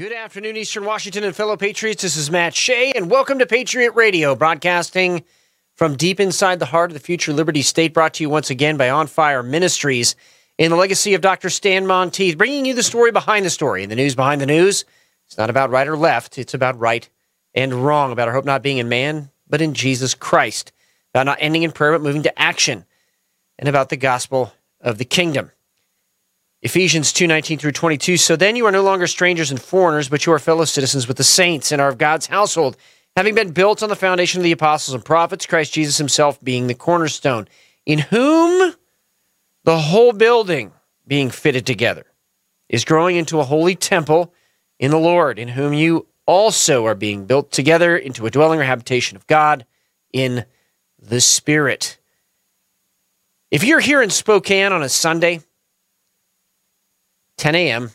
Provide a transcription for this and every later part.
Good afternoon, Eastern Washington and fellow Patriots. This is Matt Shea, and welcome to Patriot Radio, broadcasting from deep inside the heart of the future Liberty State, brought to you once again by On Fire Ministries in the legacy of Dr. Stan Monteith, bringing you the story behind the story and the news behind the news. It's not about right or left, it's about right and wrong, about our hope not being in man, but in Jesus Christ, about not ending in prayer, but moving to action, and about the gospel of the kingdom. Ephesians 2 19 through 22. So then you are no longer strangers and foreigners, but you are fellow citizens with the saints and are of God's household, having been built on the foundation of the apostles and prophets, Christ Jesus himself being the cornerstone, in whom the whole building being fitted together is growing into a holy temple in the Lord, in whom you also are being built together into a dwelling or habitation of God in the Spirit. If you're here in Spokane on a Sunday, 10 a.m.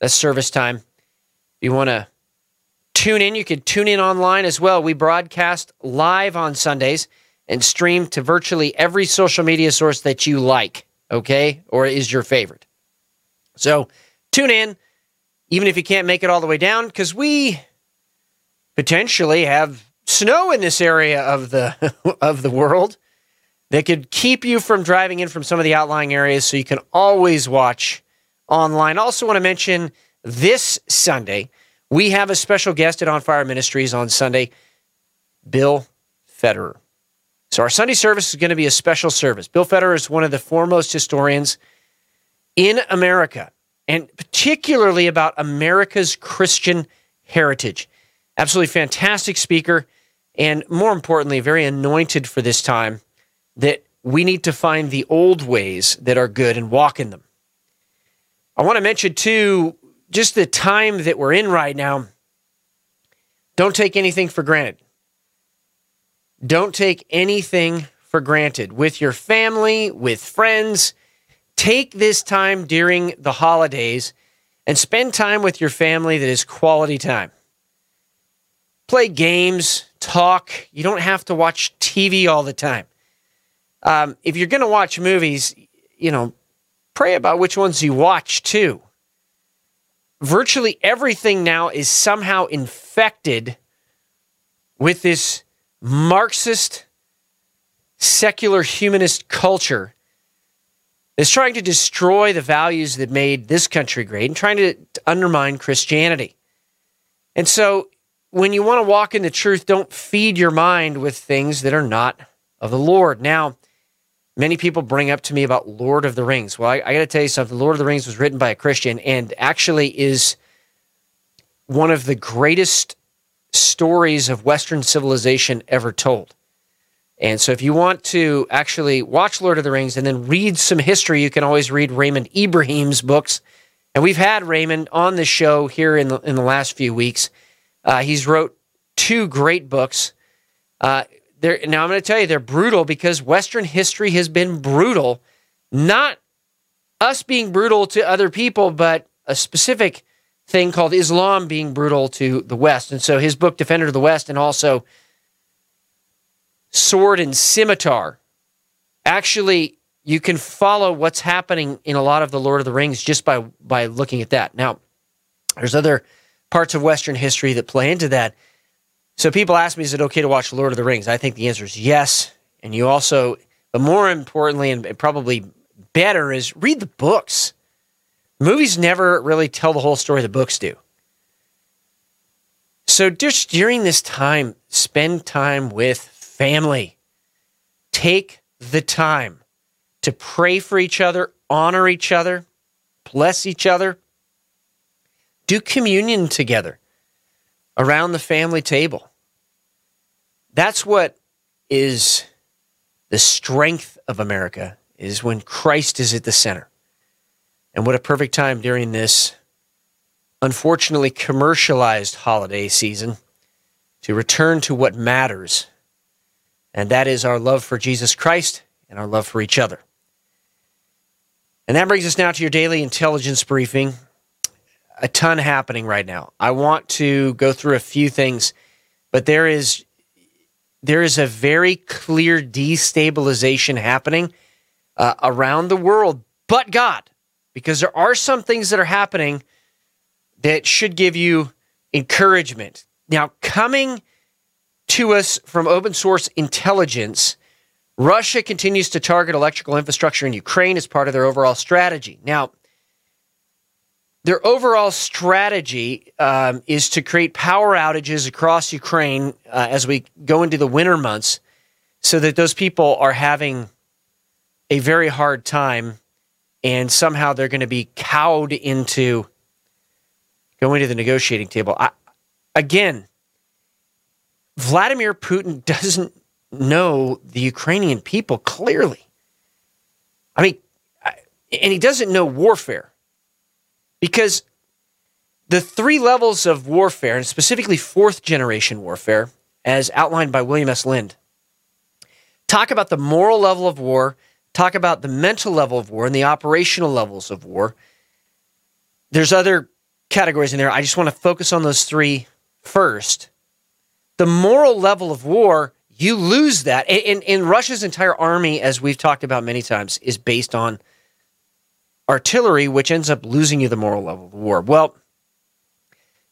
That's service time. If you want to tune in, you can tune in online as well. We broadcast live on Sundays and stream to virtually every social media source that you like, okay, or is your favorite. So tune in, even if you can't make it all the way down, because we potentially have snow in this area of the of the world that could keep you from driving in from some of the outlying areas so you can always watch online. Also, want to mention this Sunday, we have a special guest at On Fire Ministries on Sunday, Bill Federer. So, our Sunday service is going to be a special service. Bill Federer is one of the foremost historians in America, and particularly about America's Christian heritage. Absolutely fantastic speaker, and more importantly, very anointed for this time that we need to find the old ways that are good and walk in them. I want to mention too, just the time that we're in right now. Don't take anything for granted. Don't take anything for granted with your family, with friends. Take this time during the holidays and spend time with your family that is quality time. Play games, talk. You don't have to watch TV all the time. Um, if you're going to watch movies, you know, pray about which ones you watch too. Virtually everything now is somehow infected with this Marxist, secular humanist culture that's trying to destroy the values that made this country great and trying to undermine Christianity. And so, when you want to walk in the truth, don't feed your mind with things that are not of the Lord. Now, many people bring up to me about Lord of the Rings. Well, I, I got to tell you something. Lord of the Rings was written by a Christian and actually is one of the greatest stories of Western civilization ever told. And so, if you want to actually watch Lord of the Rings and then read some history, you can always read Raymond Ibrahim's books. And we've had Raymond on the show here in the, in the last few weeks. Uh, he's wrote two great books. Uh, they're, now I'm going to tell you they're brutal because Western history has been brutal, not us being brutal to other people, but a specific thing called Islam being brutal to the West. And so his book, Defender of the West, and also Sword and Scimitar, actually, you can follow what's happening in a lot of the Lord of the Rings just by, by looking at that. Now, there's other parts of Western history that play into that. So people ask me, is it okay to watch Lord of the Rings? I think the answer is yes. And you also, but more importantly, and probably better, is read the books. Movies never really tell the whole story, the books do. So just during this time, spend time with family. Take the time to pray for each other, honor each other, bless each other. Do communion together around the family table. That's what is the strength of America is when Christ is at the center. And what a perfect time during this unfortunately commercialized holiday season to return to what matters. And that is our love for Jesus Christ and our love for each other. And that brings us now to your daily intelligence briefing a ton happening right now. I want to go through a few things, but there is there is a very clear destabilization happening uh, around the world, but God, because there are some things that are happening that should give you encouragement. Now, coming to us from open source intelligence, Russia continues to target electrical infrastructure in Ukraine as part of their overall strategy. Now, their overall strategy um, is to create power outages across Ukraine uh, as we go into the winter months so that those people are having a very hard time and somehow they're going to be cowed into going to the negotiating table. I, again, Vladimir Putin doesn't know the Ukrainian people clearly. I mean, and he doesn't know warfare because the three levels of warfare, and specifically fourth generation warfare, as outlined by William S. Lind, talk about the moral level of war, talk about the mental level of war, and the operational levels of war. There's other categories in there. I just want to focus on those three first. The moral level of war, you lose that. And, and Russia's entire army, as we've talked about many times, is based on artillery, which ends up losing you the moral level of the war. Well,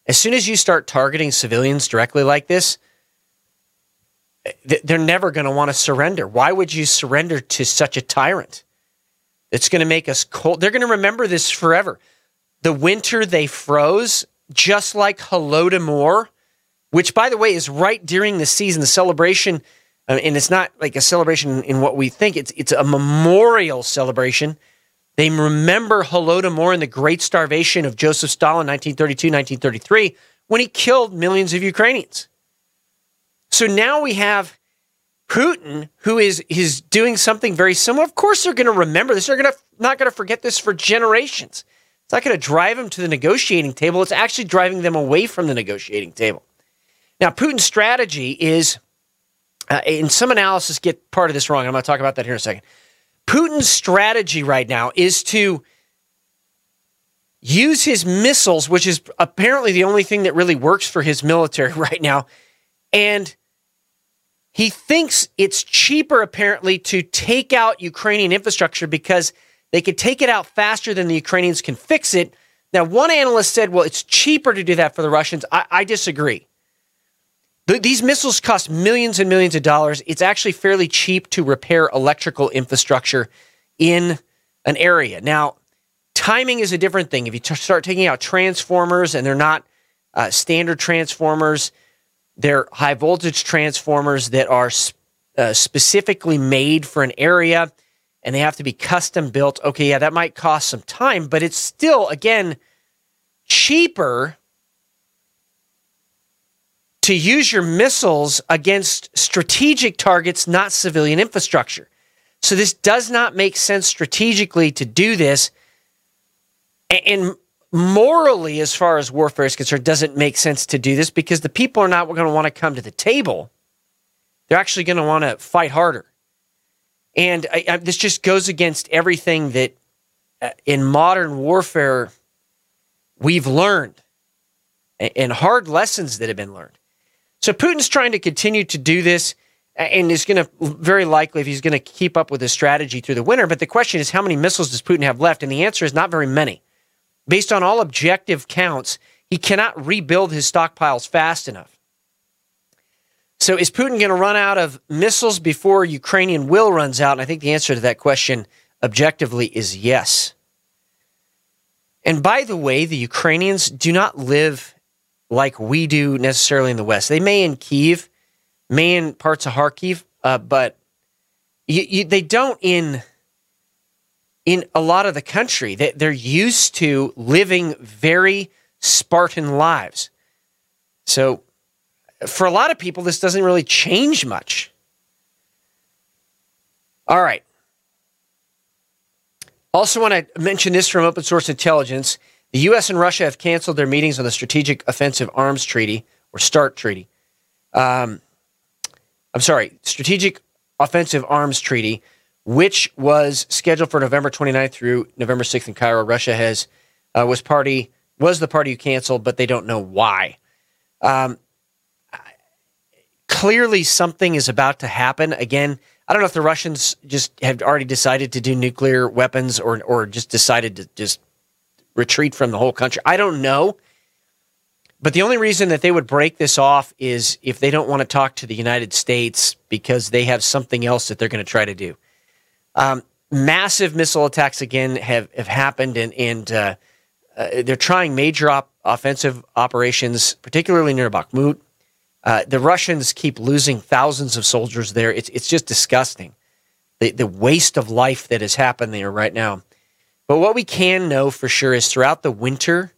as soon as you start targeting civilians directly like this, they're never going to want to surrender. Why would you surrender to such a tyrant? It's going to make us cold. They're going to remember this forever. The winter they froze, just like Holodomor, which, by the way, is right during the season, the celebration. Uh, and it's not like a celebration in what we think, it's, it's a memorial celebration they remember Holodomor and the Great Starvation of Joseph Stalin, 1932, 1933, when he killed millions of Ukrainians. So now we have Putin, who is is doing something very similar. Of course, they're going to remember this. They're going to not going to forget this for generations. It's not going to drive them to the negotiating table. It's actually driving them away from the negotiating table. Now, Putin's strategy is, uh, and some analysis get part of this wrong. I'm going to talk about that here in a second. Putin's strategy right now is to use his missiles, which is apparently the only thing that really works for his military right now. And he thinks it's cheaper, apparently, to take out Ukrainian infrastructure because they could take it out faster than the Ukrainians can fix it. Now, one analyst said, well, it's cheaper to do that for the Russians. I, I disagree. The, these missiles cost millions and millions of dollars. It's actually fairly cheap to repair electrical infrastructure in an area. Now, timing is a different thing. If you t- start taking out transformers and they're not uh, standard transformers, they're high voltage transformers that are sp- uh, specifically made for an area and they have to be custom built. Okay, yeah, that might cost some time, but it's still, again, cheaper to use your missiles against strategic targets, not civilian infrastructure. So this does not make sense strategically to do this. And morally, as far as warfare is concerned, doesn't make sense to do this because the people are not going to want to come to the table. They're actually going to want to fight harder. And I, I, this just goes against everything that uh, in modern warfare we've learned and hard lessons that have been learned. So Putin's trying to continue to do this and is going to very likely if he's going to keep up with his strategy through the winter. But the question is, how many missiles does Putin have left? And the answer is not very many. Based on all objective counts, he cannot rebuild his stockpiles fast enough. So is Putin going to run out of missiles before Ukrainian will runs out? And I think the answer to that question objectively is yes. And by the way, the Ukrainians do not live like we do necessarily in the West. They may in Kiev, may in parts of Kharkiv, uh, but you, you, they don't in in a lot of the country. They, they're used to living very Spartan lives. So for a lot of people, this doesn't really change much. All right. Also, want to mention this from Open Source Intelligence. The U.S. and Russia have canceled their meetings on the Strategic Offensive Arms Treaty or START Treaty. Um, I'm sorry, Strategic Offensive Arms Treaty, which was scheduled for November 29th through November 6th in Cairo. Russia has uh, was party was the party who canceled, but they don't know why. Um, clearly, something is about to happen. Again, I don't know if the Russians just have already decided to do nuclear weapons or or just decided to just retreat from the whole country. I don't know. but the only reason that they would break this off is if they don't want to talk to the United States because they have something else that they're going to try to do. Um, massive missile attacks again have, have happened, and, and uh, uh, they're trying major op- offensive operations, particularly near Bakhmut. Uh, the Russians keep losing thousands of soldiers there. It's, it's just disgusting. The, the waste of life that has happened there right now. But what we can know for sure is throughout the winter,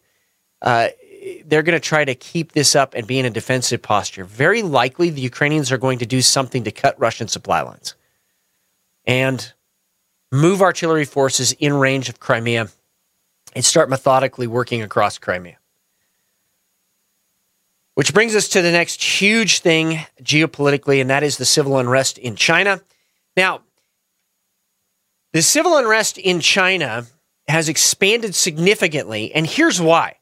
uh, they're going to try to keep this up and be in a defensive posture. Very likely, the Ukrainians are going to do something to cut Russian supply lines and move artillery forces in range of Crimea and start methodically working across Crimea. Which brings us to the next huge thing geopolitically, and that is the civil unrest in China. Now, the civil unrest in China has expanded significantly, and here's why.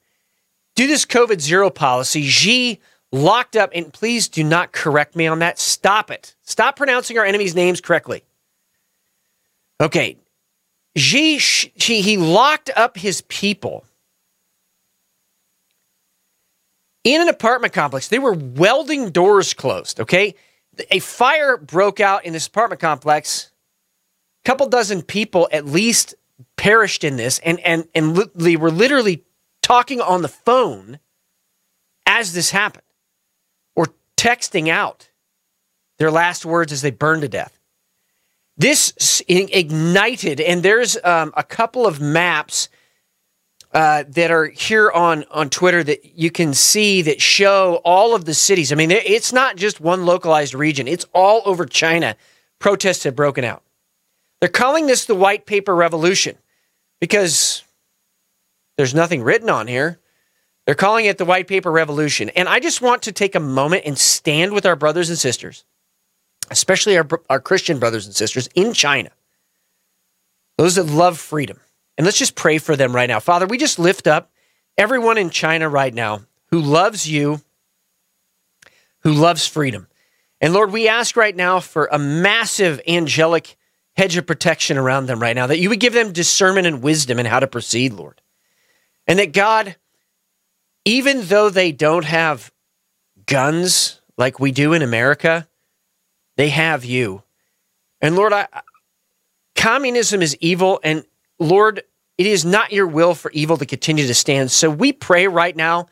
Due to this COVID zero policy, Xi locked up, and please do not correct me on that. Stop it. Stop pronouncing our enemies' names correctly. Okay. Xi, Xi he locked up his people in an apartment complex. They were welding doors closed, okay? A fire broke out in this apartment complex. A couple dozen people at least perished in this and and and they were literally talking on the phone as this happened or texting out their last words as they burned to death. This ignited, and there's um, a couple of maps uh, that are here on on Twitter that you can see that show all of the cities. I mean, it's not just one localized region; it's all over China. Protests have broken out. They're calling this the white paper revolution because there's nothing written on here. They're calling it the white paper revolution, and I just want to take a moment and stand with our brothers and sisters, especially our our Christian brothers and sisters in China. Those that love freedom and let's just pray for them right now. Father, we just lift up everyone in China right now who loves you, who loves freedom. And Lord, we ask right now for a massive angelic hedge of protection around them right now, that you would give them discernment and wisdom in how to proceed, Lord. And that God, even though they don't have guns like we do in America, they have you. And Lord, I, communism is evil, and Lord, it is not your will for evil to continue to stand. So we pray right now,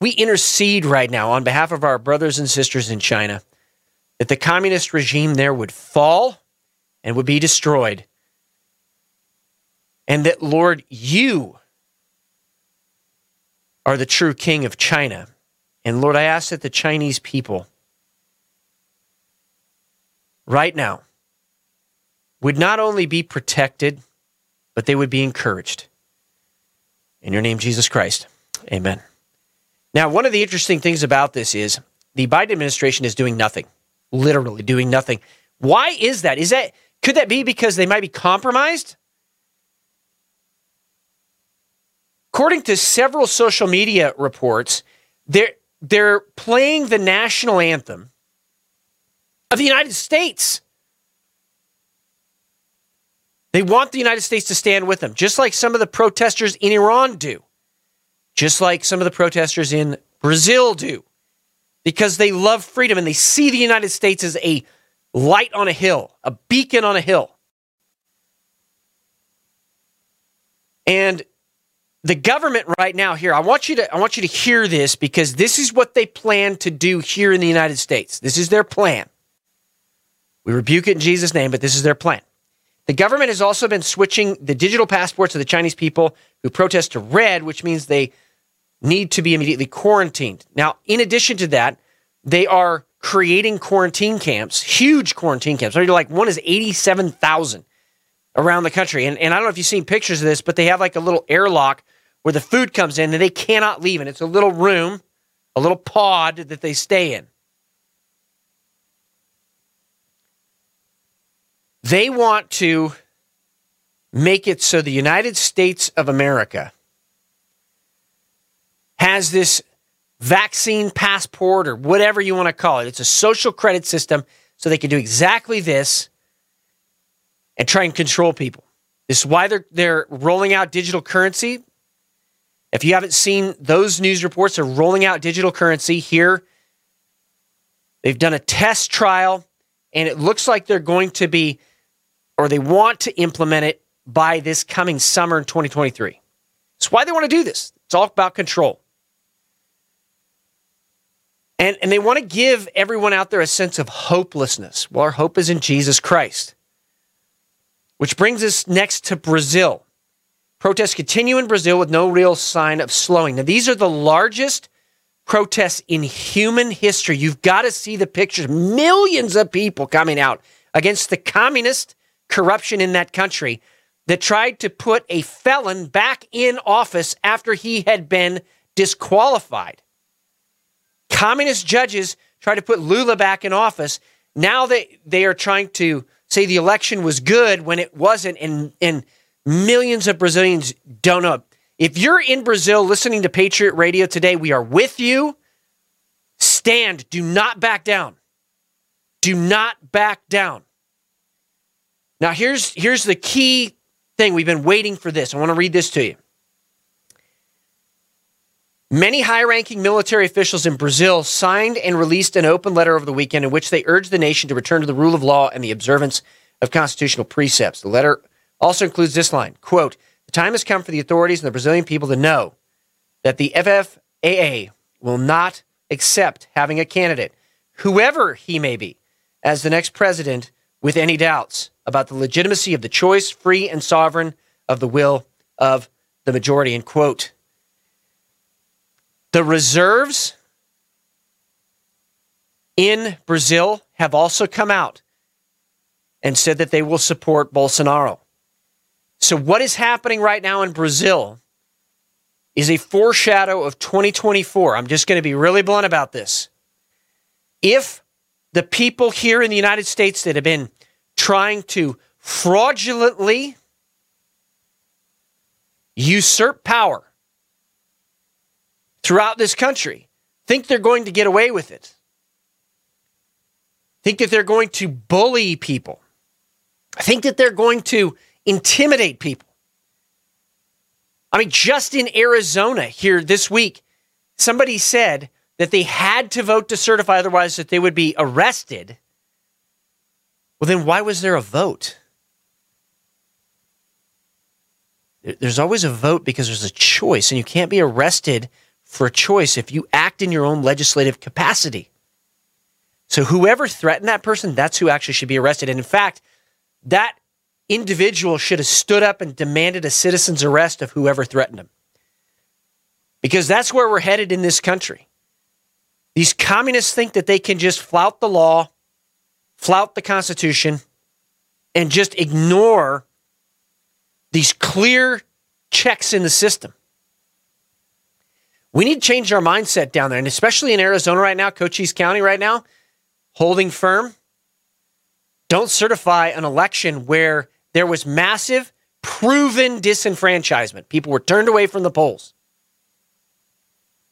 we intercede right now on behalf of our brothers and sisters in China that the communist regime there would fall and would be destroyed. And that, Lord, you are the true king of China. And Lord, I ask that the Chinese people right now would not only be protected, but they would be encouraged. In your name, Jesus Christ. Amen. Now, one of the interesting things about this is the Biden administration is doing nothing, literally doing nothing. Why is that? Is that could that be because they might be compromised? According to several social media reports, they're they're playing the national anthem of the United States. They want the United States to stand with them, just like some of the protesters in Iran do, just like some of the protesters in Brazil do, because they love freedom and they see the United States as a light on a hill, a beacon on a hill. And the government right now here, I want you to I want you to hear this because this is what they plan to do here in the United States. This is their plan. We rebuke it in Jesus' name, but this is their plan. The government has also been switching the digital passports of the Chinese people who protest to red, which means they need to be immediately quarantined. Now, in addition to that, they are creating quarantine camps, huge quarantine camps. Like one is 87,000 around the country. And, and I don't know if you've seen pictures of this, but they have like a little airlock where the food comes in and they cannot leave. And it's a little room, a little pod that they stay in. They want to make it so the United States of America has this vaccine passport or whatever you want to call it. It's a social credit system so they can do exactly this and try and control people. This is why they're, they're rolling out digital currency. If you haven't seen those news reports, they're rolling out digital currency here. They've done a test trial, and it looks like they're going to be, or they want to implement it by this coming summer in 2023. That's why they want to do this. It's all about control. And, and they want to give everyone out there a sense of hopelessness. Well, our hope is in Jesus Christ. Which brings us next to Brazil. Protests continue in Brazil with no real sign of slowing. Now, these are the largest protests in human history. You've got to see the pictures. Millions of people coming out against the communist corruption in that country that tried to put a felon back in office after he had been disqualified. Communist judges tried to put Lula back in office. Now they, they are trying to say the election was good when it wasn't, and, and millions of Brazilians don't know. If you're in Brazil listening to Patriot Radio today, we are with you. Stand. Do not back down. Do not back down. Now, here's, here's the key thing. We've been waiting for this. I want to read this to you. Many high ranking military officials in Brazil signed and released an open letter over the weekend in which they urged the nation to return to the rule of law and the observance of constitutional precepts. The letter also includes this line quote, The time has come for the authorities and the Brazilian people to know that the FFAA will not accept having a candidate, whoever he may be, as the next president with any doubts about the legitimacy of the choice, free and sovereign, of the will of the majority. End quote. The reserves in Brazil have also come out and said that they will support Bolsonaro. So, what is happening right now in Brazil is a foreshadow of 2024. I'm just going to be really blunt about this. If the people here in the United States that have been trying to fraudulently usurp power throughout this country think they're going to get away with it. Think that they're going to bully people. Think that they're going to intimidate people. I mean, just in Arizona here this week, somebody said that they had to vote to certify, otherwise, that they would be arrested. Well, then why was there a vote? There's always a vote because there's a choice, and you can't be arrested for a choice if you act in your own legislative capacity. So whoever threatened that person, that's who actually should be arrested. And in fact, that individual should have stood up and demanded a citizen's arrest of whoever threatened him. Because that's where we're headed in this country. These communists think that they can just flout the law, flout the Constitution, and just ignore these clear checks in the system. We need to change our mindset down there, and especially in Arizona right now, Cochise County right now, holding firm. Don't certify an election where there was massive, proven disenfranchisement. People were turned away from the polls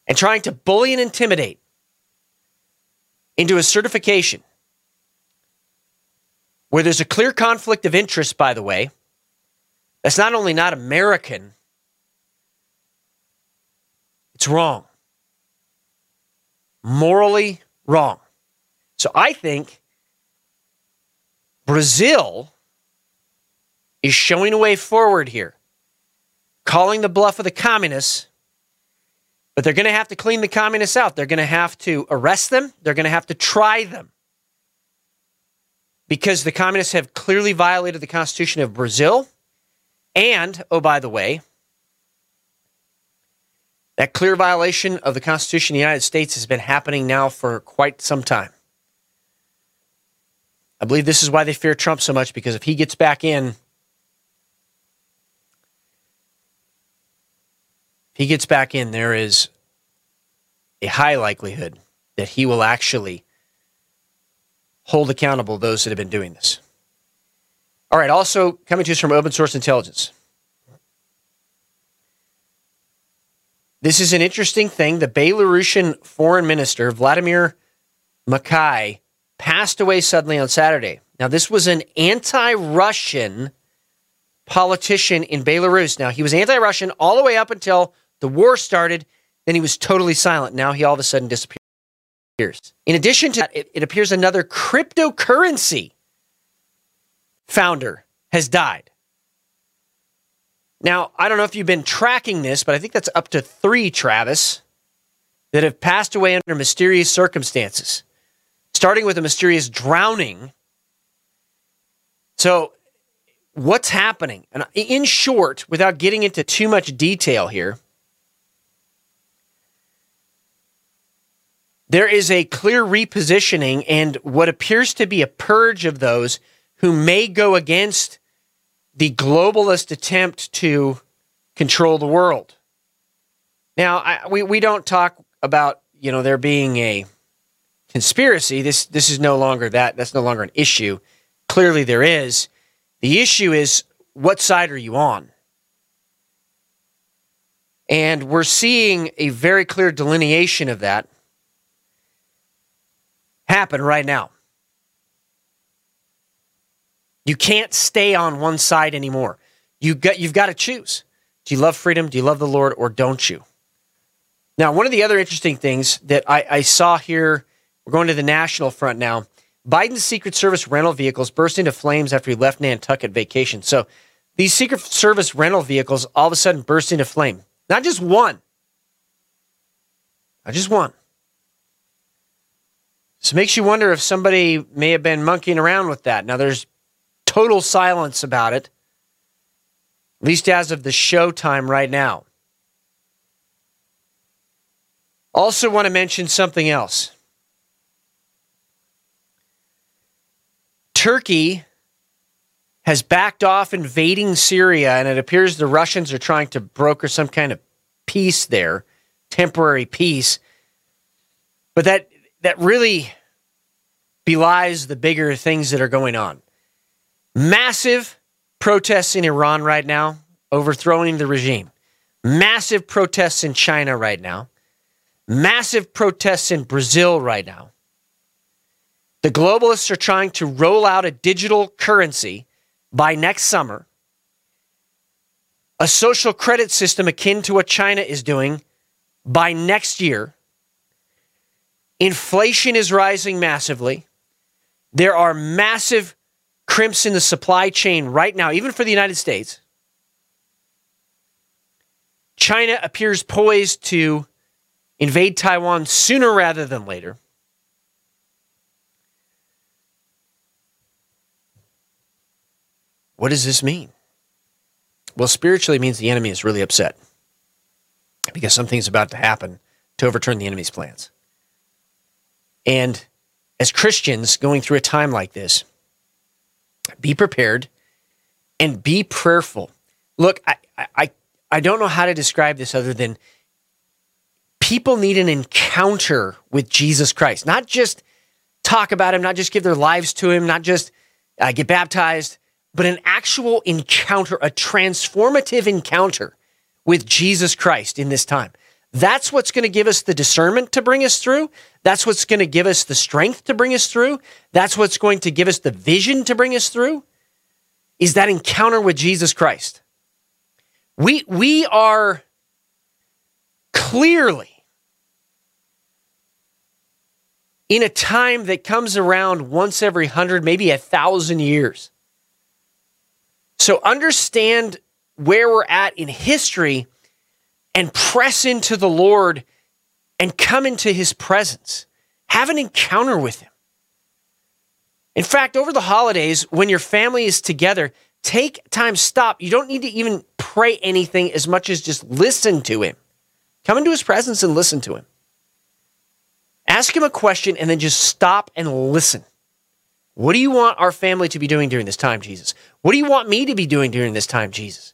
and trying to bully and intimidate into a certification where there's a clear conflict of interest, by the way, that's not only not American, it's wrong. Morally wrong. So I think Brazil is showing a way forward here, calling the bluff of the communists, but they're going to have to clean the communists out. They're going to have to arrest them, they're going to have to try them. Because the communists have clearly violated the Constitution of Brazil. And, oh, by the way, that clear violation of the Constitution of the United States has been happening now for quite some time. I believe this is why they fear Trump so much because if he gets back in, if he gets back in, there is a high likelihood that he will actually hold accountable those that have been doing this. All right, also coming to us from open source intelligence. This is an interesting thing. The Belarusian foreign minister, Vladimir Makei, passed away suddenly on Saturday. Now, this was an anti Russian politician in Belarus. Now, he was anti Russian all the way up until The war started, then he was totally silent. Now he all of a sudden disappears. In addition to that, it, it appears another cryptocurrency founder has died. Now, I don't know if you've been tracking this, but I think that's up to three, Travis, that have passed away under mysterious circumstances, starting with a mysterious drowning. So, what's happening? And in short, without getting into too much detail here, there is a clear repositioning and what appears to be a purge of those who may go against the globalist attempt to control the world. Now, I, we, we don't talk about, you know, there being a conspiracy. This, this is no longer that. That's no longer an issue. Clearly, there is. The issue is what side are you on? And we're seeing a very clear delineation of that happen right now. You can't stay on one side anymore. You got, you've got to choose. Do you love freedom? Do you love the Lord or don't you? Now, one of the other interesting things that I, I saw here, we're going to the national front now. Biden's Secret Service rental vehicles burst into flames after he left Nantucket vacation. So these Secret Service rental vehicles all of a sudden burst into flame. Not just one, not just one. So it makes you wonder if somebody may have been monkeying around with that. Now there's total silence about it, at least as of the show time right now. Also, want to mention something else. Turkey has backed off invading Syria, and it appears the Russians are trying to broker some kind of peace there, temporary peace. But that that really belies the bigger things that are going on. Massive protests in Iran right now, overthrowing the regime. Massive protests in China right now. Massive protests in Brazil right now. The globalists are trying to roll out a digital currency by next summer, a social credit system akin to what China is doing by next year. Inflation is rising massively. There are massive crimps in the supply chain right now, even for the United States. China appears poised to invade Taiwan sooner rather than later. What does this mean? Well, spiritually, it means the enemy is really upset because something's about to happen to overturn the enemy's plans. And as Christians going through a time like this, be prepared and be prayerful. Look, I, I, I don't know how to describe this other than people need an encounter with Jesus Christ, not just talk about him, not just give their lives to him, not just uh, get baptized, but an actual encounter, a transformative encounter with Jesus Christ in this time. That's what's going to give us the discernment to bring us through. That's what's going to give us the strength to bring us through. That's what's going to give us the vision to bring us through. Is that encounter with Jesus Christ. We, we are clearly in a time that comes around once every hundred, maybe a thousand years. So understand where we're at in history and press into the Lord and come into his presence. Have an encounter with him. In fact, over the holidays, when your family is together, take time, stop. You don't need to even pray anything as much as just listen to him. Come into his presence and listen to him. Ask him a question and then just stop and listen. What do you want our family to be doing during this time, Jesus? What do you want me to be doing during this time, Jesus?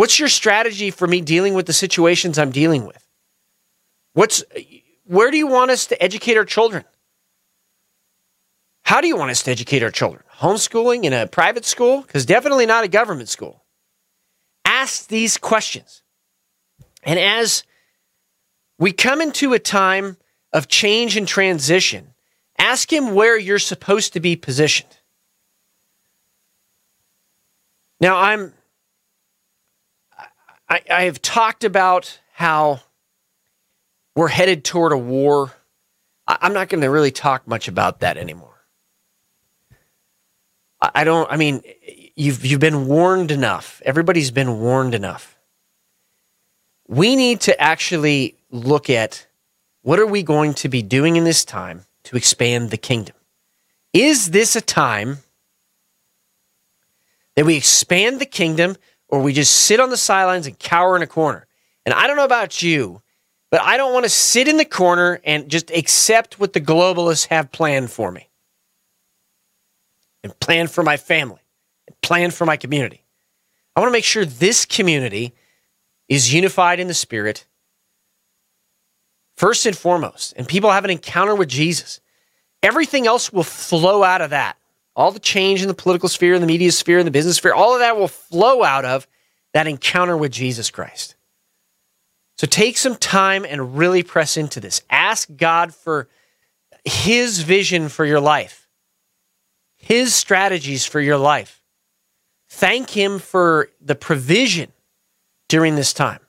What's your strategy for me dealing with the situations I'm dealing with? What's where do you want us to educate our children? How do you want us to educate our children? Homeschooling in a private school? Because definitely not a government school. Ask these questions. And as we come into a time of change and transition, ask him where you're supposed to be positioned. Now, I'm I, I have talked about how we're headed toward a war. I'm not going to really talk much about that anymore. I don't. I mean, you've you've been warned enough. Everybody's been warned enough. We need to actually look at what are we going to be doing in this time to expand the kingdom. Is this a time that we expand the kingdom, or we just sit on the sidelines and cower in a corner? And I don't know about you, but I don't want to sit in the corner and just accept what the globalists have planned for me and plan for my family and plan for my community. I want to make sure this community is unified in the spirit first and foremost, and people have an encounter with Jesus. Everything else will flow out of that. All the change in the political sphere, in the media sphere, in the business sphere, all of that will flow out of that encounter with Jesus Christ. So take some time and really press into this. Ask God for His vision for your life. His strategies for your life. Thank Him for the provision during this time.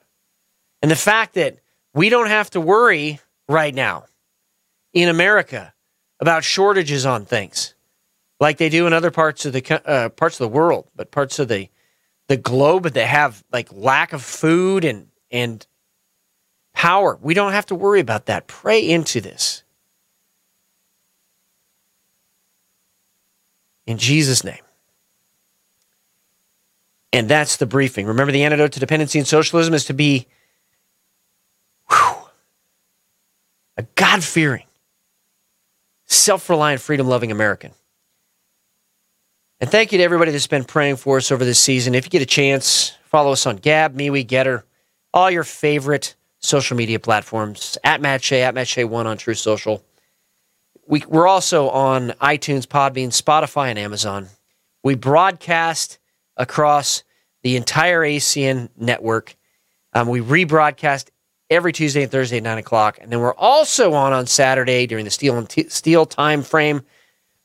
And the fact that we don't have to worry right now in America about shortages on things like they do in other parts of the uh, parts of the world, but parts of the the globe that have like lack of food and and power. We don't have to worry about that. Pray into this. in Jesus' name. And that's the briefing. Remember, the antidote to dependency and socialism is to be whew, a God fearing, self reliant, freedom loving American. And thank you to everybody that's been praying for us over this season. If you get a chance, follow us on Gab, MeWe, Gettr, all your favorite social media platforms at Matt Shea, at Matt Shea1 on Truth Social. We, we're also on iTunes, Podbean, Spotify, and Amazon. We broadcast across the entire ACN network. Um, we rebroadcast every Tuesday and Thursday at 9 o'clock. And then we're also on on Saturday during the steel and t- steel time frame.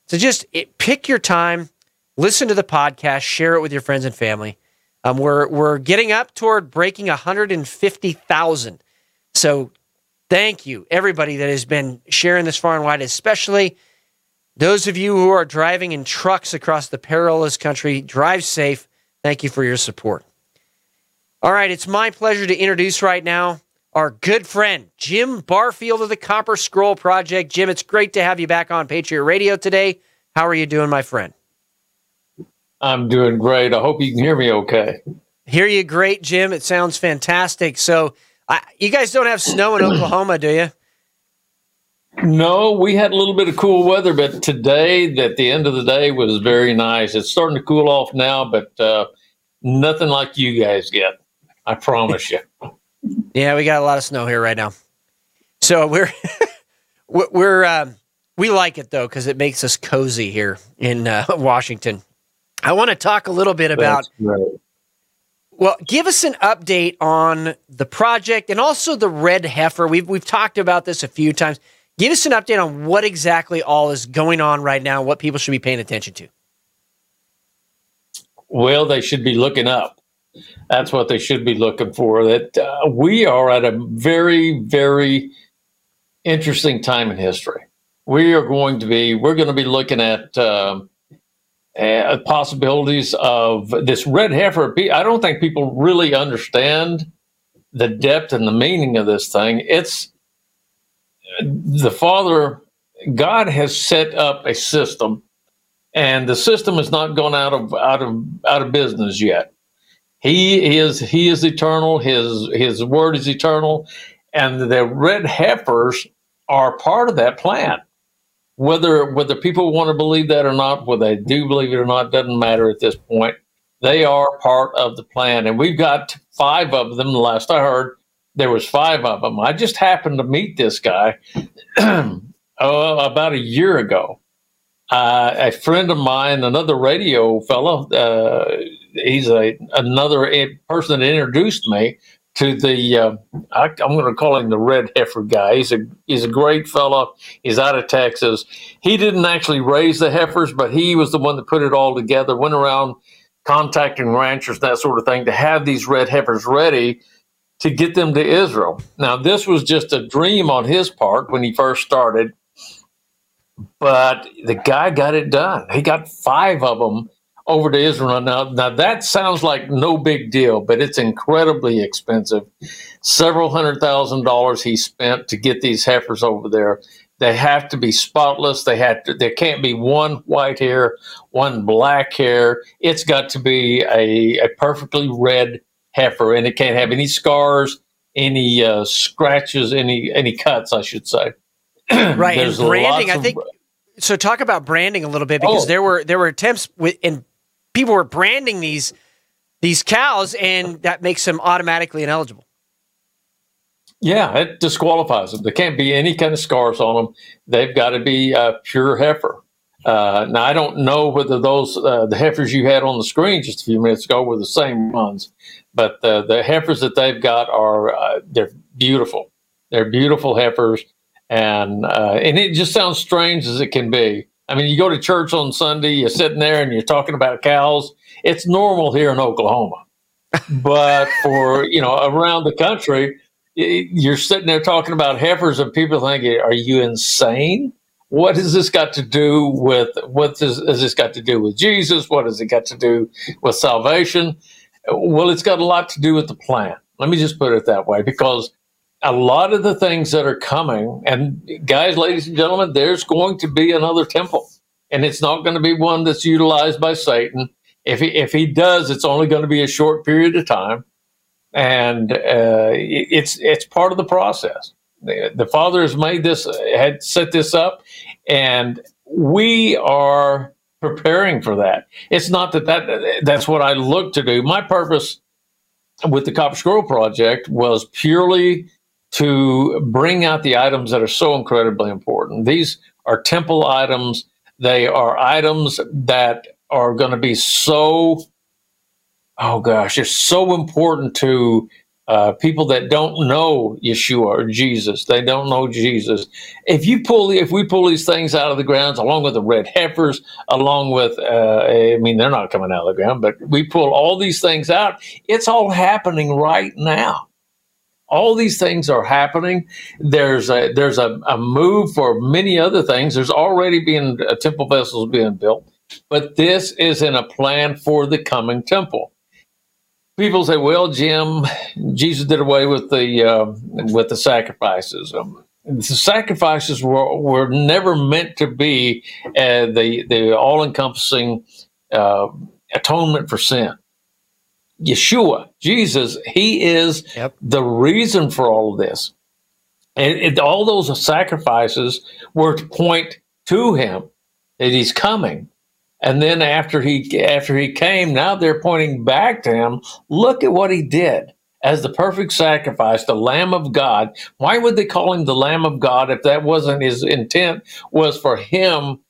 So just it, pick your time, listen to the podcast, share it with your friends and family. Um, we're, we're getting up toward breaking 150,000. So Thank you, everybody that has been sharing this far and wide, especially those of you who are driving in trucks across the perilous country. Drive safe. Thank you for your support. All right, it's my pleasure to introduce right now our good friend, Jim Barfield of the Copper Scroll Project. Jim, it's great to have you back on Patriot Radio today. How are you doing, my friend? I'm doing great. I hope you can hear me okay. Hear you great, Jim. It sounds fantastic. So, I, you guys don't have snow in Oklahoma, do you? No, we had a little bit of cool weather, but today, at the end of the day, was very nice. It's starting to cool off now, but uh, nothing like you guys get. I promise you. yeah, we got a lot of snow here right now. So we're we're um, we like it though because it makes us cozy here in uh, Washington. I want to talk a little bit about well, give us an update on the project and also the red heifer. We've we've talked about this a few times. Give us an update on what exactly all is going on right now, what people should be paying attention to. Well, they should be looking up. That's what they should be looking for. That uh, we are at a very, very interesting time in history. We are going to be. We're going to be looking at. Um, uh, possibilities of this red heifer. I don't think people really understand the depth and the meaning of this thing. It's the Father, God has set up a system, and the system has not gone out of out of out of business yet. He is He is eternal. His His word is eternal, and the red heifers are part of that plan whether whether people want to believe that or not, whether they do believe it or not, doesn't matter at this point. They are part of the plan, and we've got five of them. The last I heard, there was five of them. I just happened to meet this guy oh, about a year ago. Uh, a friend of mine, another radio fellow, uh, he's a another person that introduced me to the uh, I, am going to call him the red heifer guy. He's a he's a great fellow. He's out of Texas. He didn't actually raise the heifers, but he was the one that put it all together. Went around contacting ranchers that sort of thing to have these red heifers ready to get them to Israel. Now, this was just a dream on his part when he first started, but the guy got it done. He got five of them over to Israel. Now, now that sounds like no big deal, but it's incredibly expensive. Several hundred thousand dollars he spent to get these heifers over there. They have to be spotless. They have to. There can't be one white hair, one black hair. It's got to be a, a perfectly red heifer, and it can't have any scars, any uh, scratches, any any cuts, I should say. right, and branding. I think. so talk about branding a little bit because oh. there were there were attempts with and people were branding these these cows, and that makes them automatically ineligible. Yeah, it disqualifies them. There can't be any kind of scars on them. They've got to be a pure heifer. Uh, now, I don't know whether those uh, the heifers you had on the screen just a few minutes ago were the same ones, but the, the heifers that they've got are uh, they're beautiful. They're beautiful heifers, and uh, and it just sounds strange as it can be. I mean, you go to church on Sunday, you're sitting there and you're talking about cows. It's normal here in Oklahoma, but for you know around the country, you're sitting there talking about heifers, and people thinking, "Are you insane?" what has this got to do with what does, has this got to do with Jesus? What has it got to do with salvation? Well, it's got a lot to do with the plan. Let me just put it that way, because a lot of the things that are coming, and guys, ladies and gentlemen, there's going to be another temple, and it's not going to be one that's utilized by Satan. If he, if he does, it's only going to be a short period of time, and uh, it's it's part of the process. The, the Father has made this, had set this up, and we are preparing for that. It's not that, that that's what I look to do. My purpose with the Copper Scroll Project was purely to bring out the items that are so incredibly important. These are temple items. They are items that are going to be so, oh gosh, it's so important to uh, people that don't know Yeshua or Jesus, they don't know Jesus. If you pull, if we pull these things out of the grounds, along with the red heifers, along with, uh, I mean, they're not coming out of the ground, but we pull all these things out. It's all happening right now. All these things are happening. There's a there's a, a move for many other things. There's already been uh, temple vessels being built, but this is in a plan for the coming temple people say, "Well, Jim, Jesus did away with the uh, with the sacrifices." Um, the sacrifices were were never meant to be uh, the the all encompassing uh, atonement for sin. Yeshua, Jesus, He is yep. the reason for all of this, and it, all those sacrifices were to point to Him that He's coming and then after he after he came, now they're pointing back to him. Look at what he did as the perfect sacrifice, the Lamb of God. Why would they call him the Lamb of God if that wasn't his intent? Was for him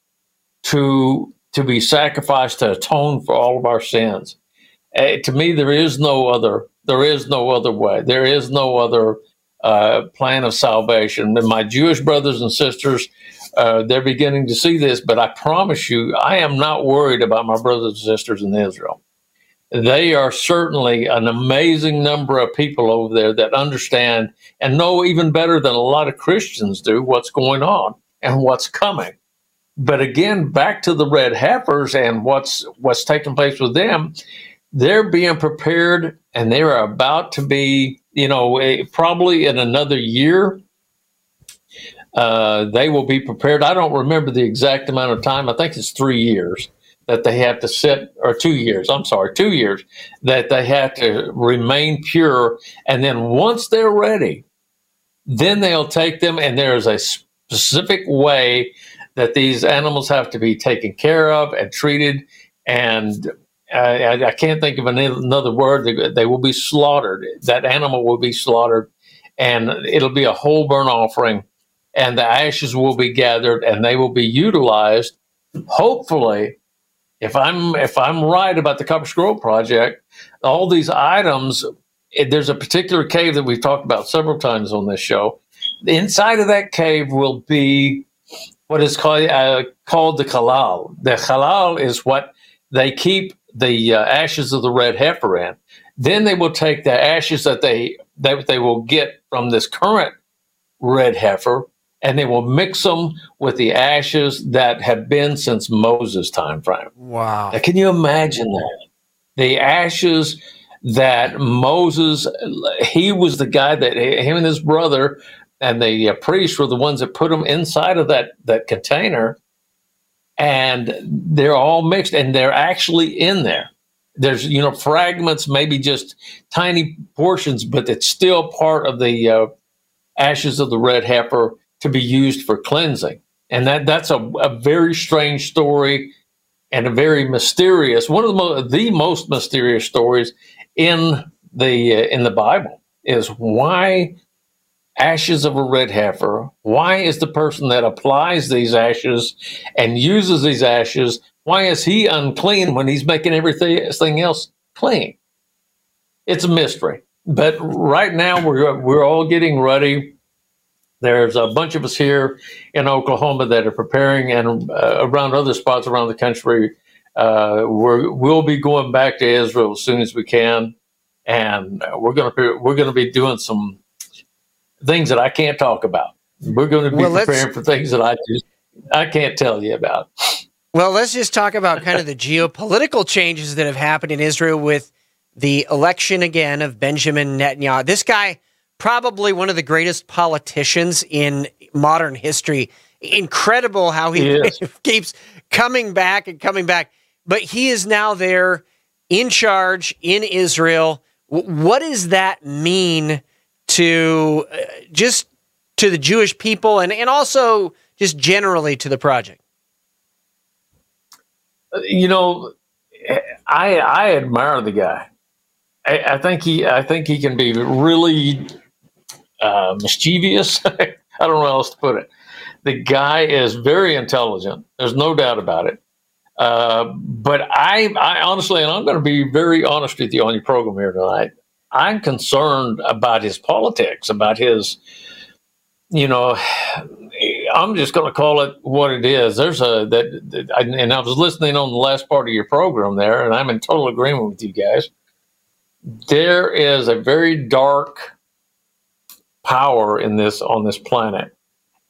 to to be sacrificed to atone for all of our sins. Uh, to me, there is no other. There is no other way. There is no other uh, plan of salvation. And my Jewish brothers and sisters uh, they're beginning to see this, but I promise you, I am not worried about my brothers and sisters in Israel. They are certainly an amazing number of people over there that understand and know even better than a lot of Christians do what's going on and what's coming. But again, back to the red heifers and what's what's taking place with them, they're being prepared and they're about to be, you know, probably in another year uh, they will be prepared. I don't remember the exact amount of time. I think it's three years that they have to sit, or two years, I'm sorry, two years, that they have to remain pure. And then once they're ready, then they'll take them, and there's a specific way that these animals have to be taken care of and treated. And I, I can't think of another word. They, they will be slaughtered. That animal will be slaughtered, and it'll be a whole burnt offering and the ashes will be gathered and they will be utilized. Hopefully, if I'm if I'm right about the Copper Scroll project, all these items. There's a particular cave that we've talked about several times on this show. Inside of that cave will be what is called uh, called the kalal. The kalal is what they keep the uh, ashes of the red heifer in. Then they will take the ashes that they that they will get from this current red heifer and they will mix them with the ashes that have been since Moses' time frame. Wow. Now, can you imagine that? The ashes that Moses, he was the guy that him and his brother and the uh, priests were the ones that put them inside of that, that container. And they're all mixed and they're actually in there. There's, you know, fragments, maybe just tiny portions, but it's still part of the uh, ashes of the red heifer to be used for cleansing. And that that's a, a very strange story and a very mysterious one of the, mo- the most mysterious stories in the uh, in the Bible is why ashes of a red heifer. Why is the person that applies these ashes and uses these ashes why is he unclean when he's making everything else clean? It's a mystery. But right now we're we're all getting ready. There's a bunch of us here in Oklahoma that are preparing, and uh, around other spots around the country. Uh, we're, we'll be going back to Israel as soon as we can, and we're going to we're going to be doing some things that I can't talk about. We're going to be well, preparing for things that I just I can't tell you about. Well, let's just talk about kind of the geopolitical changes that have happened in Israel with the election again of Benjamin Netanyahu. This guy probably one of the greatest politicians in modern history. Incredible how he, he keeps coming back and coming back. But he is now there in charge in Israel. What does that mean to uh, just to the Jewish people and, and also just generally to the project? You know, I I admire the guy. I, I think he I think he can be really uh, mischievous. I don't know how else to put it. The guy is very intelligent. There's no doubt about it. Uh, but I, I honestly, and I'm going to be very honest with you on your program here tonight. I'm concerned about his politics, about his, you know, I'm just going to call it what it is. There's a that, and I was listening on the last part of your program there, and I'm in total agreement with you guys. There is a very dark power in this on this planet,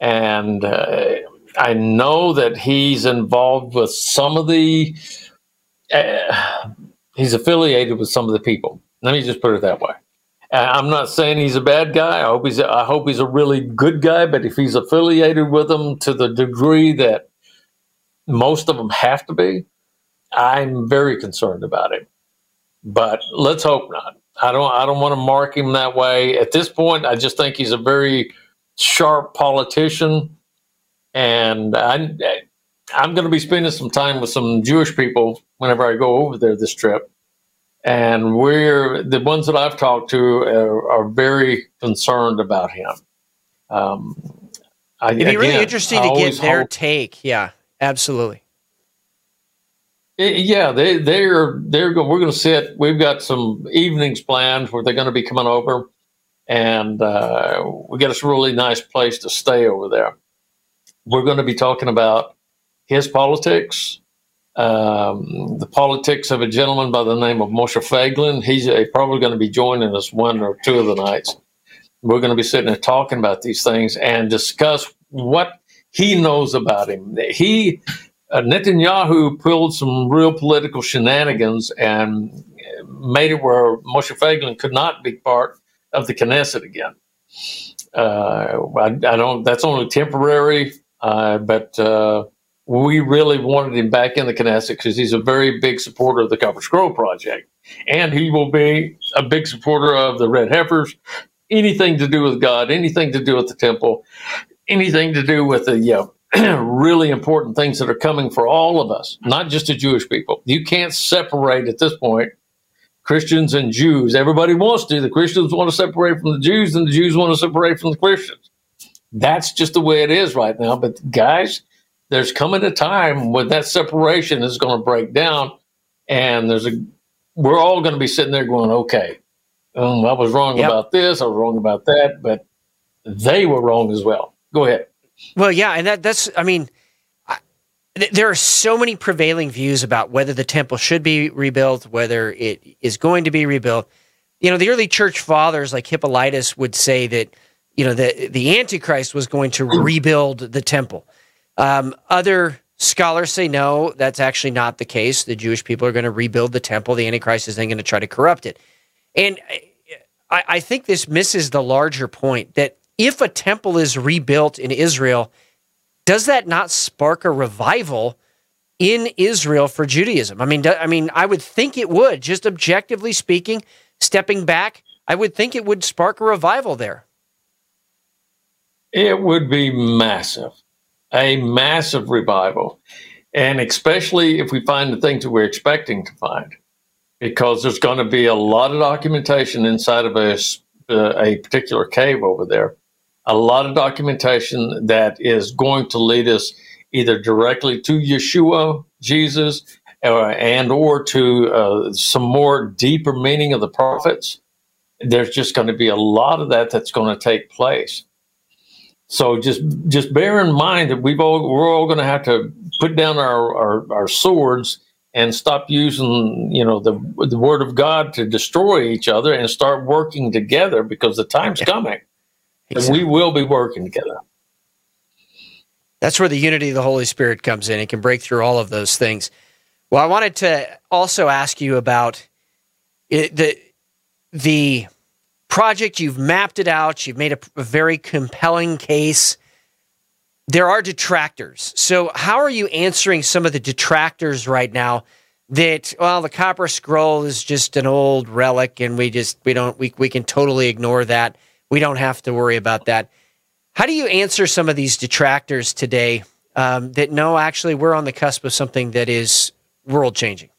and uh, I know that he's involved with some of the. Uh, he's affiliated with some of the people. Let me just put it that way. Uh, I'm not saying he's a bad guy. I hope he's. I hope he's a really good guy. But if he's affiliated with them to the degree that most of them have to be, I'm very concerned about it. But let's hope not. I don't I don't want to mark him that way. At this point, I just think he's a very sharp politician, and I I'm going to be spending some time with some Jewish people whenever I go over there this trip. And we're the ones that I've talked to are, are very concerned about him. Um, I, It'd be again, really interesting to get their hope, take. Yeah, absolutely. Yeah, they they're they're going. We're going to sit. We've got some evenings planned where they're going to be coming over, and uh, we got a really nice place to stay over there. We're going to be talking about his politics, um, the politics of a gentleman by the name of Moshe Feiglin. He's a, probably going to be joining us one or two of the nights. We're going to be sitting and talking about these things and discuss what he knows about him. He uh, Netanyahu pulled some real political shenanigans and made it where Moshe Feiglin could not be part of the Knesset again. Uh, I, I, don't. That's only temporary, uh, but uh, we really wanted him back in the Knesset because he's a very big supporter of the Copper Scroll Project, and he will be a big supporter of the Red Heifers. Anything to do with God, anything to do with the temple, anything to do with the you know, really important things that are coming for all of us, not just the Jewish people. You can't separate at this point Christians and Jews. Everybody wants to. The Christians want to separate from the Jews, and the Jews want to separate from the Christians. That's just the way it is right now. But guys, there's coming a time when that separation is going to break down, and there's a we're all going to be sitting there going, okay, um, I was wrong yep. about this, I was wrong about that, but they were wrong as well. Go ahead. Well, yeah, and that that's I mean, there are so many prevailing views about whether the temple should be rebuilt, whether it is going to be rebuilt. you know, the early church fathers like Hippolytus would say that, you know, the, the Antichrist was going to rebuild the temple. Um, other scholars say no, that's actually not the case. The Jewish people are going to rebuild the temple. The Antichrist is then going to try to corrupt it. And I, I think this misses the larger point that if a temple is rebuilt in Israel, does that not spark a revival in Israel for Judaism? I mean, I mean, I would think it would. Just objectively speaking, stepping back, I would think it would spark a revival there. It would be massive, a massive revival. And especially if we find the things that we're expecting to find, because there's going to be a lot of documentation inside of a, uh, a particular cave over there, a lot of documentation that is going to lead us either directly to Yeshua, Jesus, and or to uh, some more deeper meaning of the prophets, there's just going to be a lot of that that's going to take place. So just just bear in mind that we've all we're all going to have to put down our, our, our swords and stop using you know the the word of God to destroy each other and start working together because the time's yeah. coming exactly. and we will be working together. That's where the unity of the Holy Spirit comes in. It can break through all of those things. Well, I wanted to also ask you about it, the the project. You've mapped it out. You've made a, a very compelling case. There are detractors. So, how are you answering some of the detractors right now? That well, the copper scroll is just an old relic, and we just we don't we we can totally ignore that. We don't have to worry about that. How do you answer some of these detractors today um, that no, actually, we're on the cusp of something that is world changing?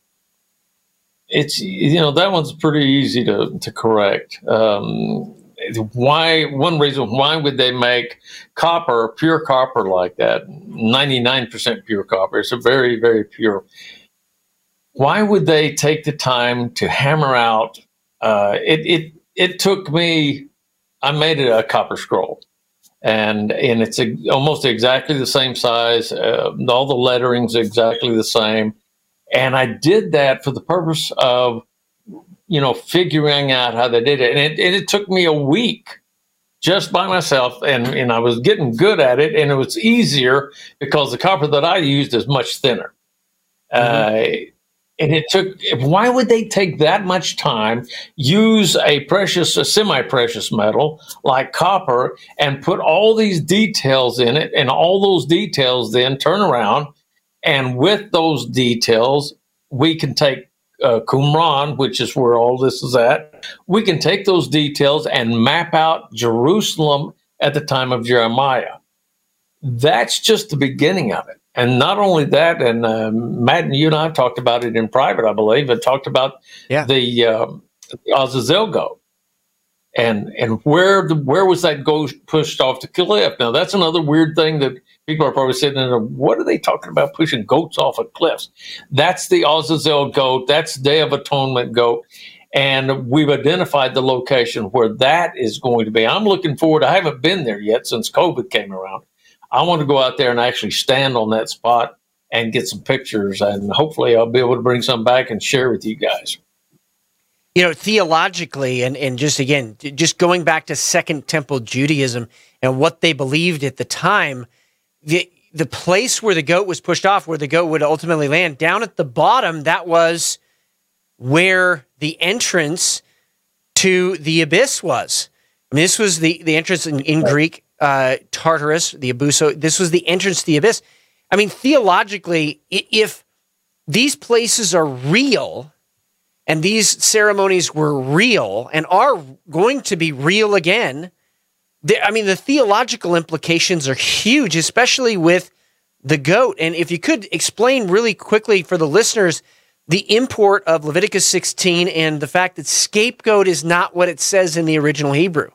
It's you know that one's pretty easy to to correct. Um, why one reason why would they make copper pure copper like that? 99% pure copper. It's a very very pure. Why would they take the time to hammer out uh, it, it it took me i made it a copper scroll. And and it's a, almost exactly the same size uh, all the lettering's exactly the same and I did that for the purpose of, you know, figuring out how they did it. And it, and it took me a week just by myself and, and I was getting good at it and it was easier because the copper that I used is much thinner. Mm-hmm. Uh, and it took, why would they take that much time, use a precious, a semi precious metal like copper, and put all these details in it, and all those details then turn around and with those details, we can take uh, Qumran, which is where all this is at. We can take those details and map out Jerusalem at the time of Jeremiah. That's just the beginning of it. And not only that, and uh, Matt and you and I talked about it in private, I believe, and talked about yeah. the, uh, the Azazel goat and and where the, where was that goat pushed off the cliff? Now that's another weird thing that people are probably sitting there. What are they talking about pushing goats off of cliffs? That's the Azazel goat. That's Day of Atonement goat. And we've identified the location where that is going to be. I'm looking forward. I haven't been there yet since COVID came around. I want to go out there and actually stand on that spot and get some pictures. And hopefully, I'll be able to bring some back and share with you guys you know, theologically, and, and just again, just going back to Second Temple Judaism and what they believed at the time, the, the place where the goat was pushed off, where the goat would ultimately land, down at the bottom, that was where the entrance to the abyss was. I mean, this was the, the entrance in, in Greek, uh, Tartarus, the Abuso. This was the entrance to the abyss. I mean, theologically, if these places are real, and these ceremonies were real and are going to be real again, I mean, the theological implications are huge, especially with the goat. And if you could explain really quickly for the listeners the import of Leviticus 16 and the fact that scapegoat is not what it says in the original Hebrew.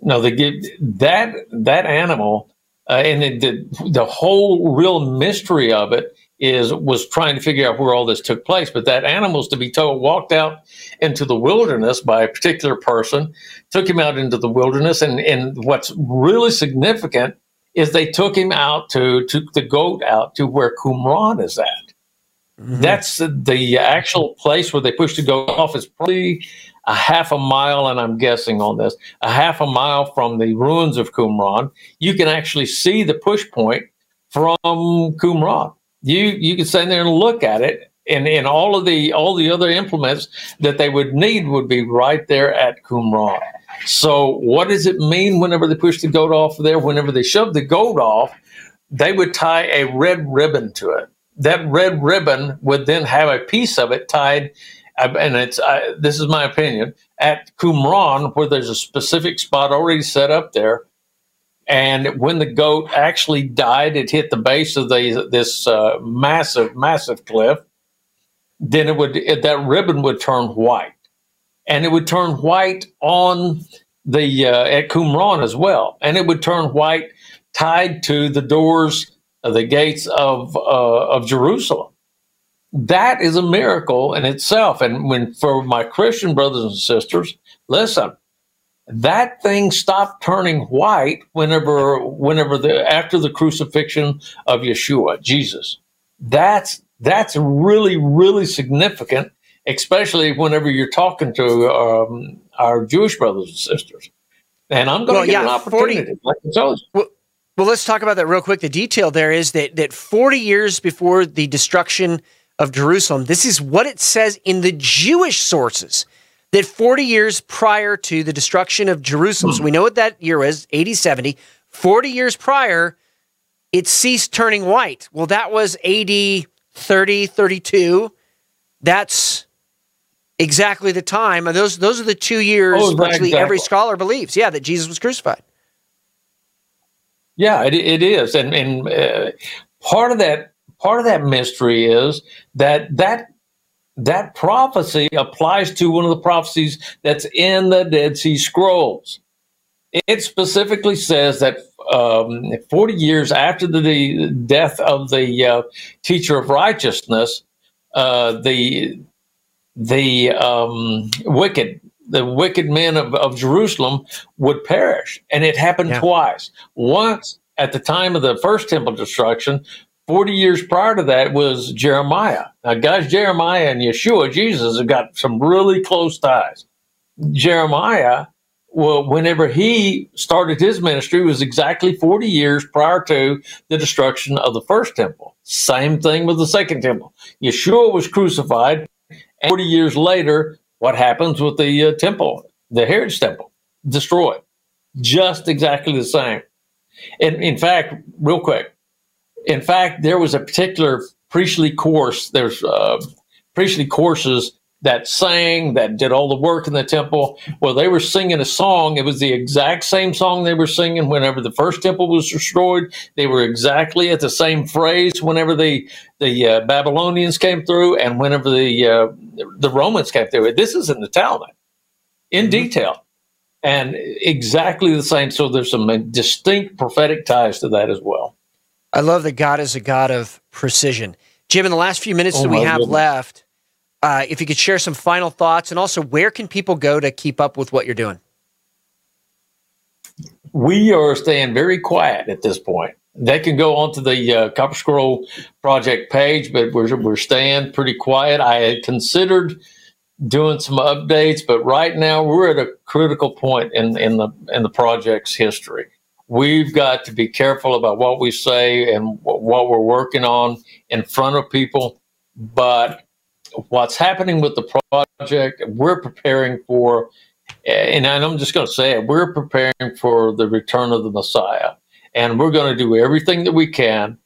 No, the that that animal uh, and the, the the whole real mystery of it is was trying to figure out where all this took place. But that animal's to be told walked out into the wilderness by a particular person, took him out into the wilderness, and and what's really significant is they took him out to took the goat out to where Qumran is at. Mm-hmm. That's the, the, actual place where they pushed the goat off. Is probably a half a mile, and I'm guessing on this, a half a mile from the ruins of Qumran. You can actually see the push point from Qumran. You you can stand there and look at it, and, and all of the all the other implements that they would need would be right there at Qumran. So what does it mean whenever they push the goat off there? Whenever they shove the goat off, they would tie a red ribbon to it. That red ribbon would then have a piece of it tied, and it's uh, this is my opinion at Qumran where there's a specific spot already set up there. And when the goat actually died, it hit the base of the this uh, massive, massive cliff. Then it would it, that ribbon would turn white, and it would turn white on the uh, at Qumran as well, and it would turn white tied to the doors, of the gates of uh, of Jerusalem. That is a miracle in itself. And when for my Christian brothers and sisters, listen, that thing stopped turning white whenever whenever the after the crucifixion of Yeshua, Jesus. That's that's really really significant, especially whenever you're talking to um, our Jewish brothers and sisters. And I'm going well, to get yeah, an opportunity. 40, well, well, let's talk about that real quick. The detail there is that that 40 years before the destruction of Jerusalem, this is what it says in the Jewish sources. That 40 years prior to the destruction of Jerusalem, so we know what that year was, 80, 70. 40 years prior, it ceased turning white. Well, that was AD 30, 32. That's exactly the time. Those those are the two years oh, virtually exactly. every scholar believes. Yeah, that Jesus was crucified. Yeah, it, it is, and and uh, part of that part of that mystery is that that that prophecy applies to one of the prophecies that's in the Dead Sea Scrolls. It specifically says that um, 40 years after the death of the uh, teacher of righteousness, uh, the the um, wicked the wicked men of, of Jerusalem would perish. And it happened yeah. twice. Once at the time of the first temple destruction, 40 years prior to that was Jeremiah. Now, guys, Jeremiah and Yeshua, Jesus, have got some really close ties. Jeremiah, well, whenever he started his ministry, was exactly 40 years prior to the destruction of the first temple. Same thing with the second temple. Yeshua was crucified, and 40 years later, what happens with the uh, temple, the Herod's temple, destroyed. Just exactly the same. And in fact, real quick, in fact, there was a particular priestly course. There's uh, priestly courses that sang, that did all the work in the temple. Well, they were singing a song. It was the exact same song they were singing whenever the first temple was destroyed. They were exactly at the same phrase whenever the the uh, Babylonians came through and whenever the uh, the Romans came through. This is in the Talmud in mm-hmm. detail and exactly the same. So there's some distinct prophetic ties to that as well. I love that God is a God of precision. Jim, in the last few minutes oh, that we have goodness. left, uh, if you could share some final thoughts and also where can people go to keep up with what you're doing? We are staying very quiet at this point. They can go onto the uh, Copper Scroll Project page, but we're, we're staying pretty quiet. I had considered doing some updates, but right now we're at a critical point in, in the in the project's history. We've got to be careful about what we say and what we're working on in front of people. But what's happening with the project, we're preparing for, eh, and I'm just going to say it, we're preparing for the return of the Messiah. And we're going to do everything that we can,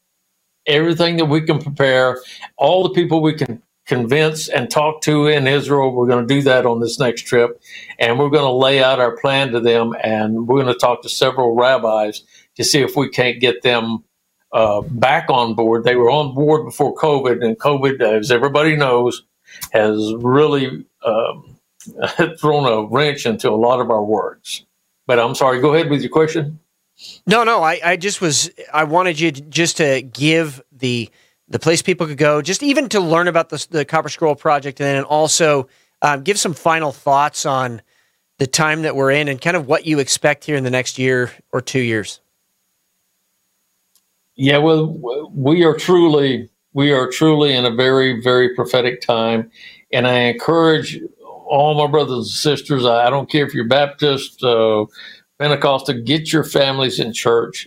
everything that we can prepare, all the people we can convince and talk to in Israel. We're going to do that on this next trip. And we're going to lay out our plan to them. And we're going to talk to several rabbis to see if we can't get them uh, back on board. They were on board before COVID, and COVID, as everybody knows, has really um, thrown a wrench into a lot of our works. But I'm sorry, go ahead with your question. No, no, I, I just was, I wanted you to, just to give the, the place people could go, just even to learn about the, the Copper Scroll project, and then also um, give some final thoughts on the time that we're in and kind of what you expect here in the next year or two years. Yeah, well, we are truly We are truly in a very, very prophetic time. And I encourage all my brothers and sisters, I don't care if you're Baptist, uh, Pentecostal, get your families in church.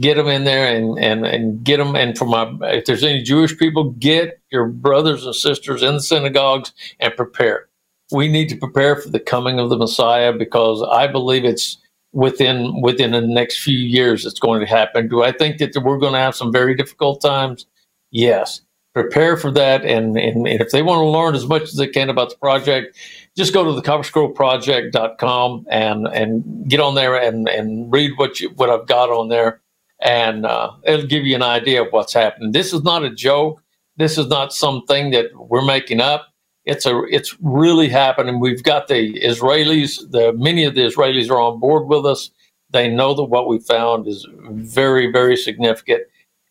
Get them in there and, and, and get them. And for my, if there's any Jewish people, get your brothers and sisters in the synagogues and prepare. We need to prepare for the coming of the Messiah because I believe it's within within the next few years it's going to happen. Do I think that we're going to have some very difficult times? Yes. Prepare for that, and, and, and if they want to learn as much as they can about the project, just go to the copperscrollproject.com and and get on there and, and read what you what I've got on there, and uh, it'll give you an idea of what's happening. This is not a joke. This is not something that we're making up it's a it's really happening. We've got the Israelis. The many of the Israelis are on board with us. They know that what we found is very very significant.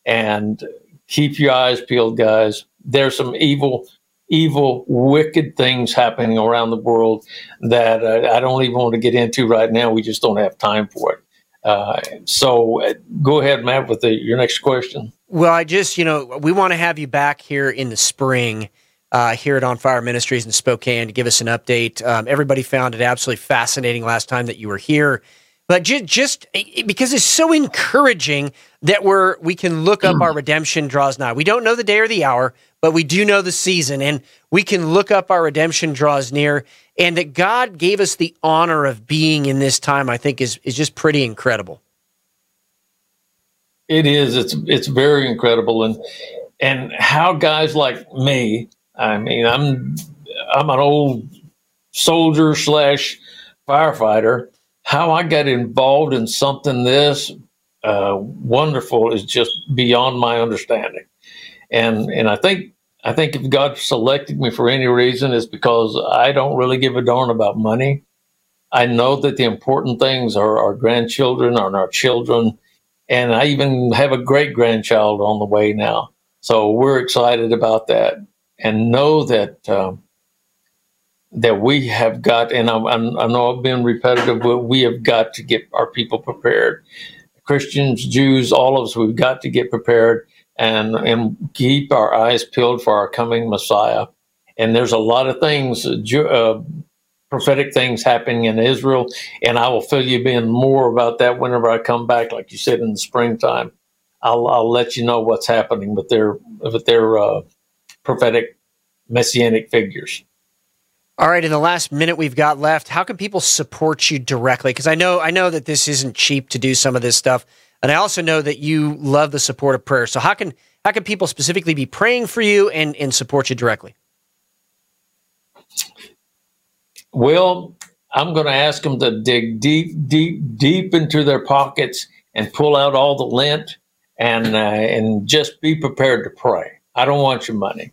And keep your eyes peeled, guys. There's some evil, evil, wicked things happening around the world that uh, I don't even want to get into right now. We just don't have time for it. Uh, so uh, go ahead, Matt, with the, your next question. Well, I just, you know, we want to have you back here in the spring uh, here at On Fire Ministries in Spokane to give us an update. Um, everybody found it absolutely fascinating last time that you were here, but ju- just because it's so encouraging that we're we can look up our redemption draws nigh. We don't know the day or the hour, but we do know the season, and we can look up our redemption draws near. And that God gave us the honor of being in this time, I think, is is just pretty incredible. It is. It's it's very incredible, and and how guys like me I mean, I'm I'm an old soldier slash firefighter. How I got involved in something this uh, wonderful is just beyond my understanding. And and I think I think if God selected me for any reason, it's because I don't really give a darn about money. I know that the important things are our grandchildren and our children, and I even have a great grandchild on the way now. So we're excited about that and know that um, that we have got, and I, I know I've been repetitive, but we have got to get our people prepared. Christians, Jews, all of us, we've got to get prepared and and keep our eyes peeled for our coming Messiah. And there's a lot of things, uh, prophetic things happening in Israel, and I will fill you in more about that whenever I come back, like you said in the springtime. I'll I'll let you know what's happening with their with their uh, prophetic messianic figures. All right, in the last minute we've got left, how can people support you directly? Because I know I know that this isn't cheap to do some of this stuff, and I also know that you love the support of prayer. So how can how can people specifically be praying for you and and support you directly? Well, I'm going to ask them to dig deep, deep, deep into their pockets and pull out all the lint and uh, and just be prepared to pray. I don't want your money.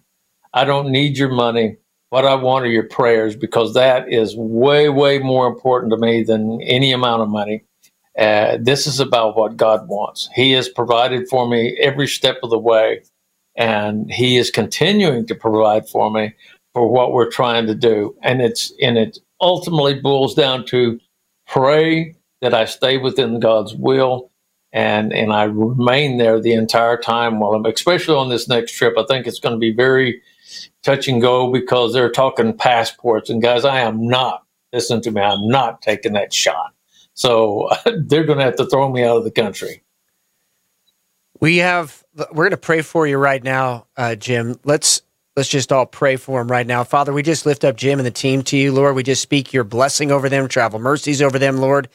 I don't need your money. What I want are your prayers because that is way, way more important to me than any amount of money. Uh, this is about what God wants. He has provided for me every step of the way, and He is continuing to provide for me for what we're trying to do. And it's and it ultimately boils down to pray that I stay within God's will and and I remain there the entire time while I'm especially on this next trip. I think it's going to be very touch and go because they're talking passports. And guys, I am not, listen to me, I'm not taking that shot. So they're going to have to throw me out of the country. We have, we're going to pray for you right now, uh, Jim. Let's, let's just all pray for him right now. Father, we just lift up Jim and the team to you, Lord. We just speak your blessing over them, travel mercies over them, Lord,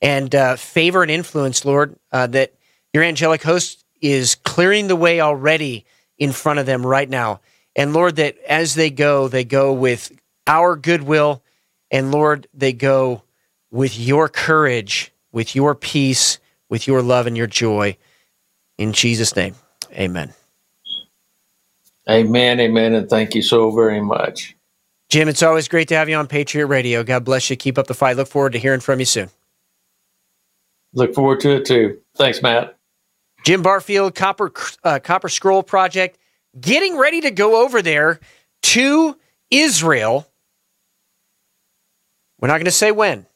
and uh, favor and influence, Lord, uh, that your angelic host is clearing the way already in front of them right now. And Lord, that as they go, they go with our goodwill. And Lord, they go with your courage, with your peace, with your love and your joy. In Jesus' name, amen. Amen, amen, and thank you so very much. Jim, it's always great to have you on Patriot Radio. God bless you. Keep up the fight. Look forward to hearing from you soon. Look forward to it too. Thanks, Matt. Jim Barfield, Copper uh, Copper Scroll Project getting ready to go over there to Israel. We're not going to say when,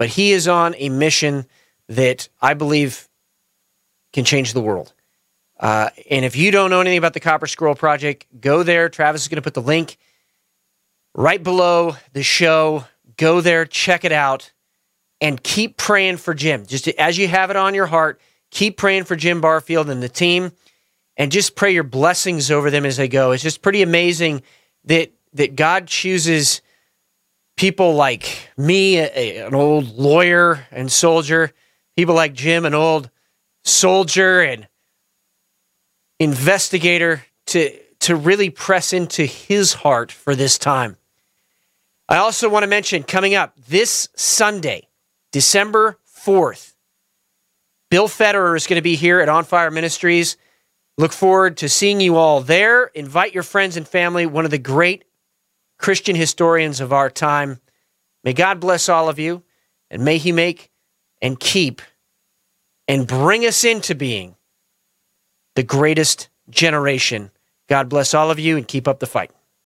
but he is on a mission that I believe can change the world. Uh, and if you don't know anything about the Copper Scroll Project, go there. Travis is going to put the link right below the show. Go there, check it out, and keep praying for Jim. Just as you have it on your heart, keep praying for Jim Barfield and the team, and just pray your blessings over them as they go. It's just pretty amazing that that God chooses people like me, a, an old lawyer and soldier, people like Jim, an old soldier and investigator, to to really press into his heart for this time. I also want to mention coming up this Sunday, December 4th, Bill Federer is going to be here at On Fire Ministries. Look forward to seeing you all there. Invite your friends and family, one of the great Christian historians of our time. May God bless all of you, and may He make and keep and bring us into being the greatest generation. God bless all of you and keep up the fight.